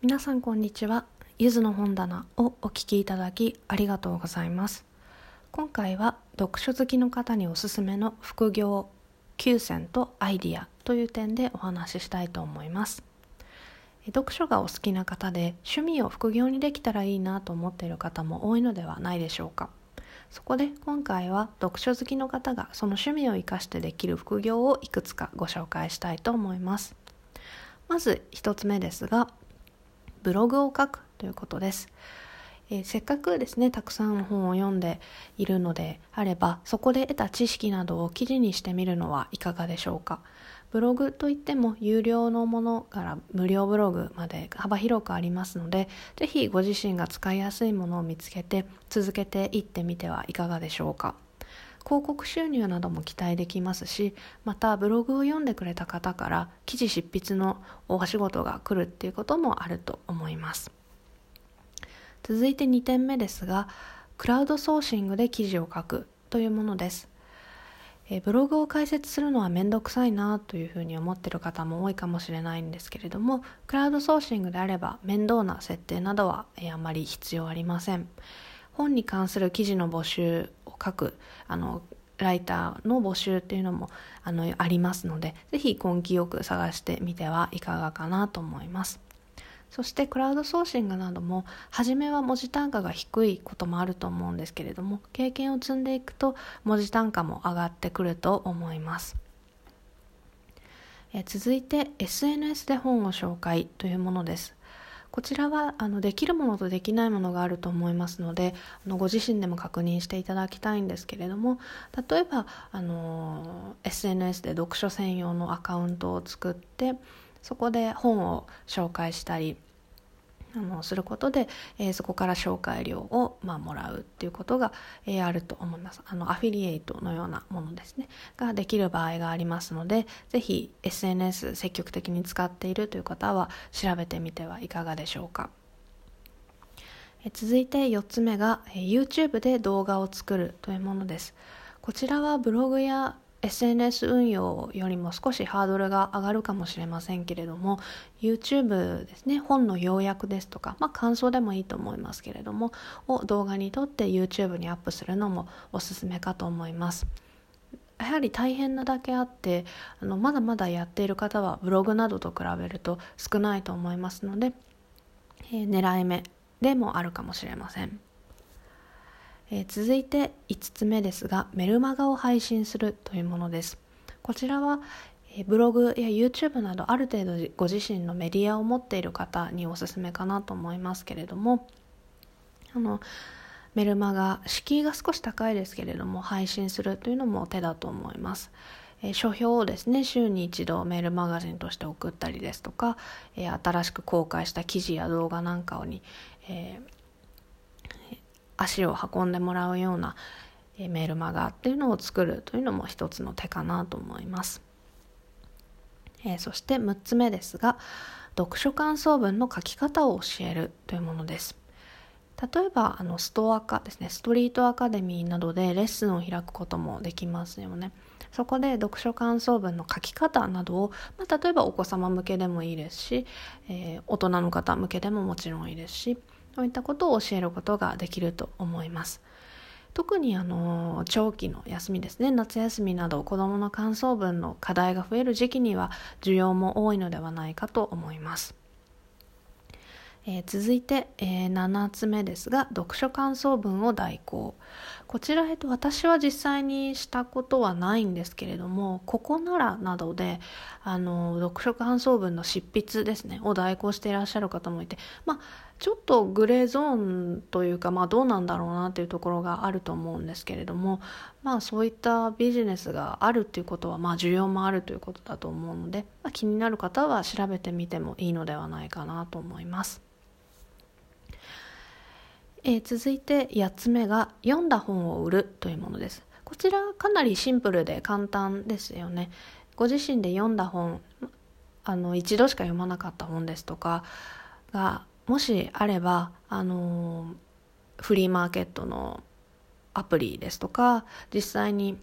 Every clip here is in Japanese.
皆さんこんにちは。ゆずの本棚をお聞きいただきありがとうございます。今回は読書好きの方におすすめの副業9選とアイディアという点でお話ししたいと思います。読書がお好きな方で趣味を副業にできたらいいなと思っている方も多いのではないでしょうか。そこで今回は読書好きの方がその趣味を生かしてできる副業をいくつかご紹介したいと思います。まず1つ目ですがブログを書くということです、えー、せっかくですねたくさん本を読んでいるのであればそこで得た知識などを記事にしてみるのはいかがでしょうか？ブログといっても有料のものから無料ブログまで幅広くありますので是非ご自身が使いやすいものを見つけて続けていってみてはいかがでしょうか？広告収入なども期待できますしまたブログを読んでくれた方から記事執筆のお仕事が来るっていうこともあると思います。続いて2点目ですがクラウドソーシングで記事を書くというものです。えブログを開設するのは面倒くさいなというふうに思ってる方も多いかもしれないんですけれどもクラウドソーシングであれば面倒な設定などは、えあまり必要ありません。本に関する記事の募集を書くあのライターの募集っていうのもあのありますのでぜひ根気よく探してみてはいかがかなと思います。そしてクラウドソーシングなども初めは文字単価が低いこともあると思うんですけれども経験を積んでいくと文字単価も上がってくると思います。え続いて SNS で本を紹介というものです。こちらはあのできるものとできないものがあると思いますのであのご自身でも確認していただきたいんですけれども例えばあの SNS で読書専用のアカウントを作ってそこで本を紹介したりあのすることで、えー、そこから紹介料を、まあ、もらうっていうことが、えー、あると思います。あのアフィリエイトのようなものですね。ができる場合がありますのでぜひ SNS 積極的に使っているという方は調べてみてはいかがでしょうか。え続いて4つ目が、え YouTube で動画を作るというものです。こちらはブログや SNS 運用よりも少しハードルが上がるかもしれませんけれども YouTube ですね本の要約ですとか、まあ、感想でもいいと思いますけれどもを動画に撮って YouTube にアップするのもおすすめかと思います。やはり大変なだけあってあのまだまだやっている方はブログなどと比べると少ないと思いますので、えー、狙い目でもあるかもしれません。えー、続いて5つ目ですがメルマガを配信するというものですこちらは、え、ブログや YouTube などある程度ご自身のメディアを持っている方におすすめかなと思いますけれどもあのメルマガ敷居が少し高いですけれども配信するというのも手だと思います。え、書評をですね週に一度メールマガジンとして送ったりですとか、え、新しく公開した記事や動画なんかに、えー、足を運んでもらうようなメールマガっていうのを作るというのも一つの手かなと思います。えー、そして6つ目ですが読書感想文の書き方を教えるというものです。例えばあのストアカですねストリートアカデミーなどでレッスンを開くこともできますよね。そこで読書感想文の書き方などを、まあ、例えばお子様向けでもいいですし、えー、大人の方向けでももちろんいいですしそういったことを教えることができると思います。特にあの長期の休みですね夏休みなど子どもの感想文の課題が増える時期には需要も多いのではないかと思います。えー、続いて、えー、7つ目ですが読書感想文を代行こちら、えっと、私は実際にしたことはないんですけれどもここならなどであの読書感想文の執筆ですねを代行していらっしゃる方もいてまあちょっとグレーゾーンというか、まあ、どうなんだろうなというところがあると思うんですけれども、まあ、そういったビジネスがあるっていうことは、まあ、需要もあるということだと思うので、まあ、気になる方は調べてみてもいいのではないかなと思います。えー、続いて8つ目が読んだ本を売るというものです。こちらかなりシンプルで簡単ですよね。ご自身で読んだ本あの一度しか読まなかった本ですとかがもしあればあのフリーマーケットのアプリですとか実際に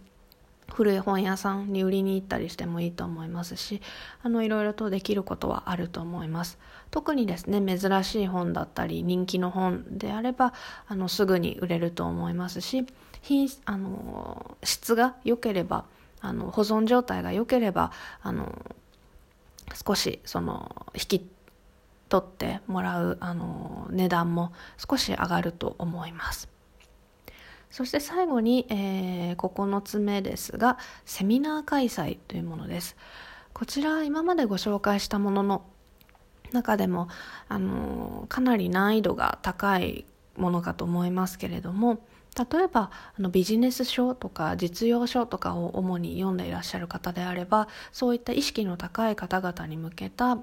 古い本屋さんに売りに行ったりしてもいいと思いますしあのいろいろとできることはあると思います特にですね珍しい本だったり人気の本であればあのすぐに売れると思いますし品あの質が良ければあの保存状態が良ければあの少しその引き取ってもらうあの値段も少し上がると思います。そして最後に、えー、9つ目ですがセミナー開催というものです。こちら今までご紹介したものの中でもあのかなり難易度が高いものかと思いますけれども例えばあのビジネス書とか実用書とかを主に読んでいらっしゃる方であればそういった意識の高い方々に向けた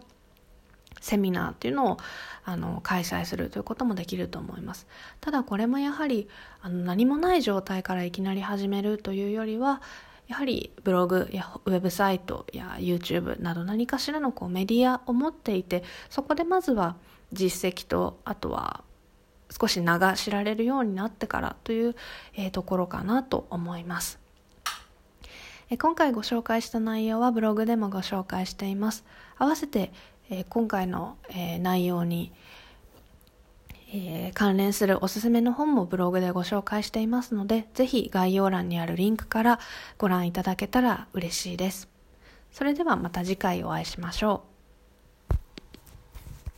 セミナーっていうのをあの開催するということもできると思いますただこれもやはりあの何もない状態からいきなり始めるというよりはやはりブログやウェブサイトや YouTube など何かしらのこうメディアを持っていてそこでまずは実績とあとは少し名が知られるようになってからという、えー、ところかなと思います。今回ご紹介した内容はブログでもご紹介しています。合わせて、え今回の、え内容に、え関連するおすすめの本もブログでご紹介していますので、ぜひ概要欄にあるリンクからご覧いただけたら嬉しいです。それではまた次回お会いしましょう。